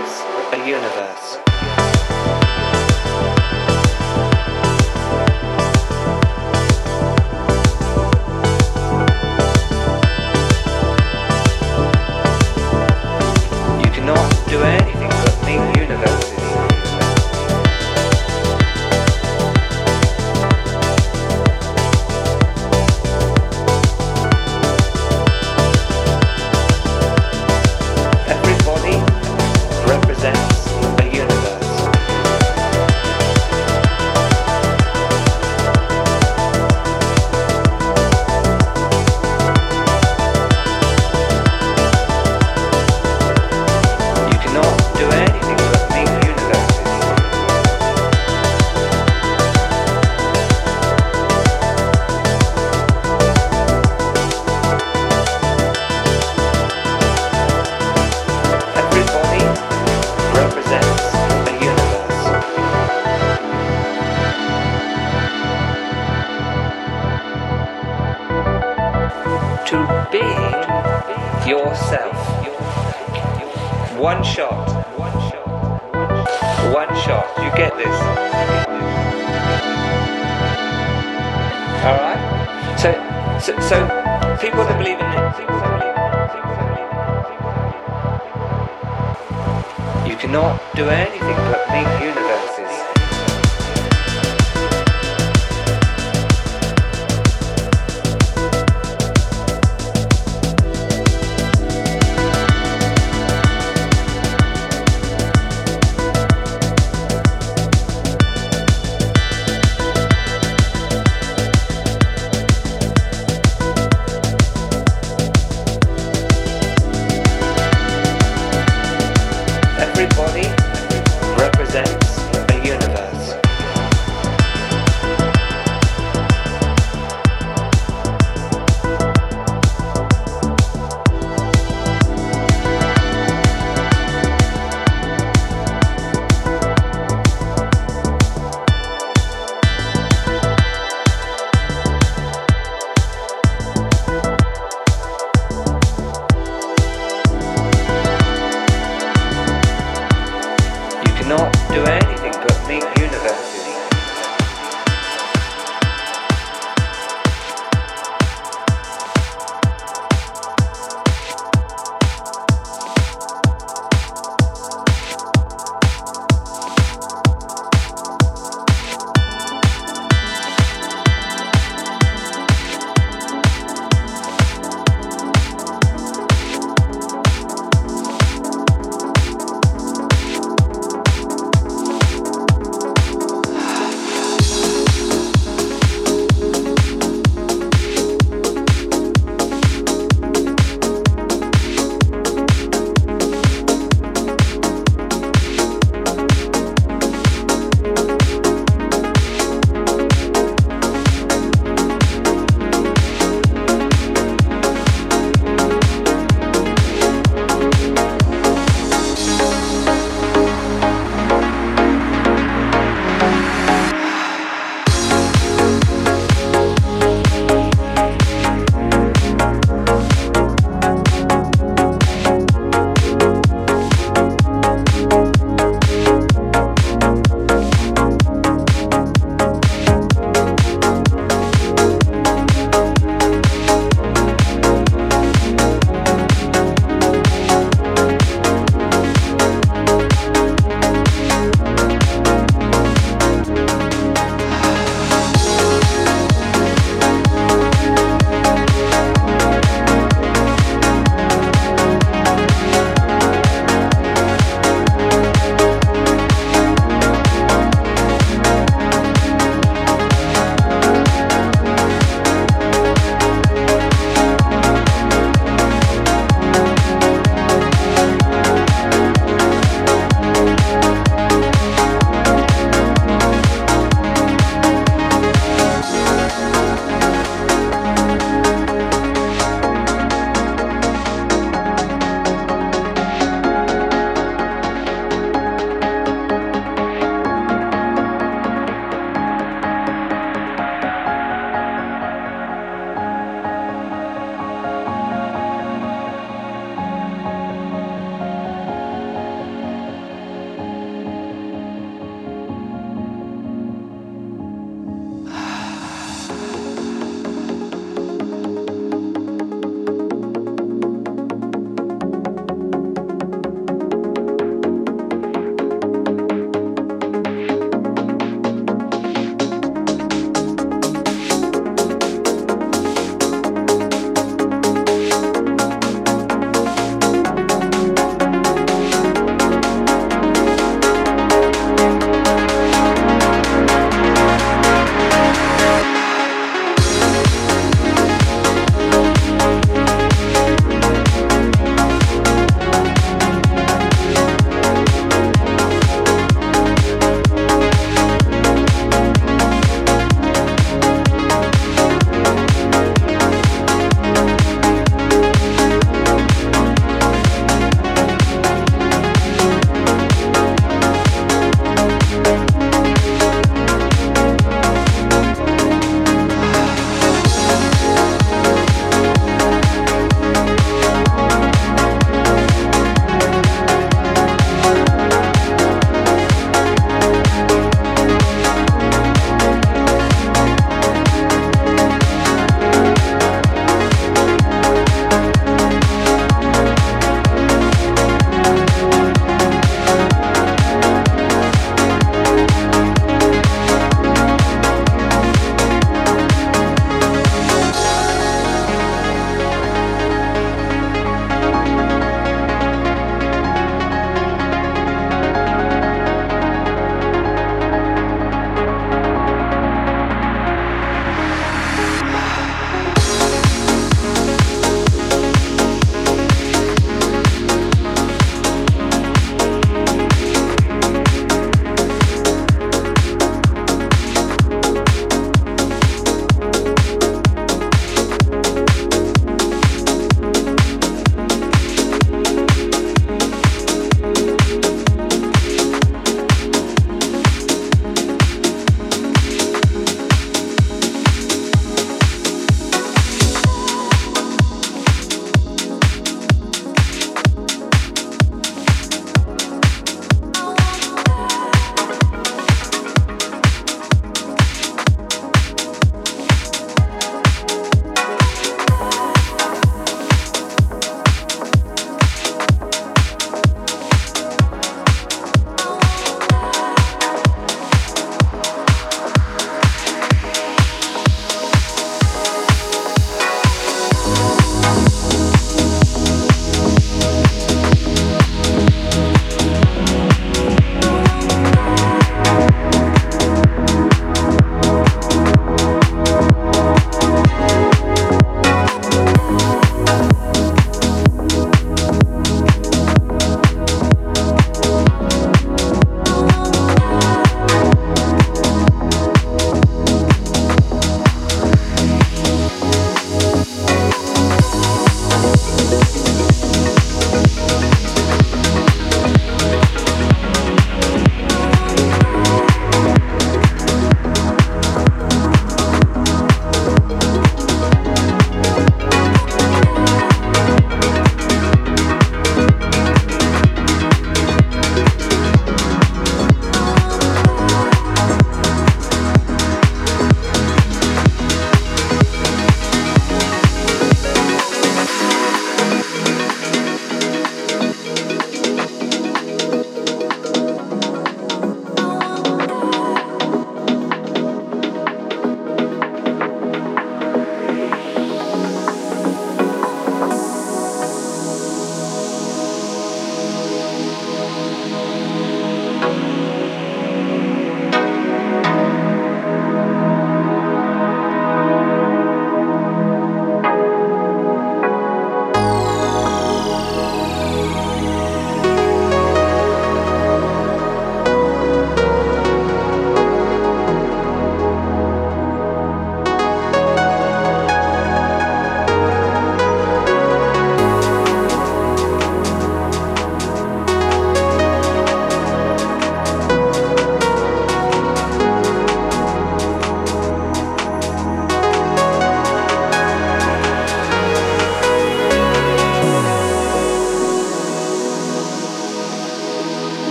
represents a universe.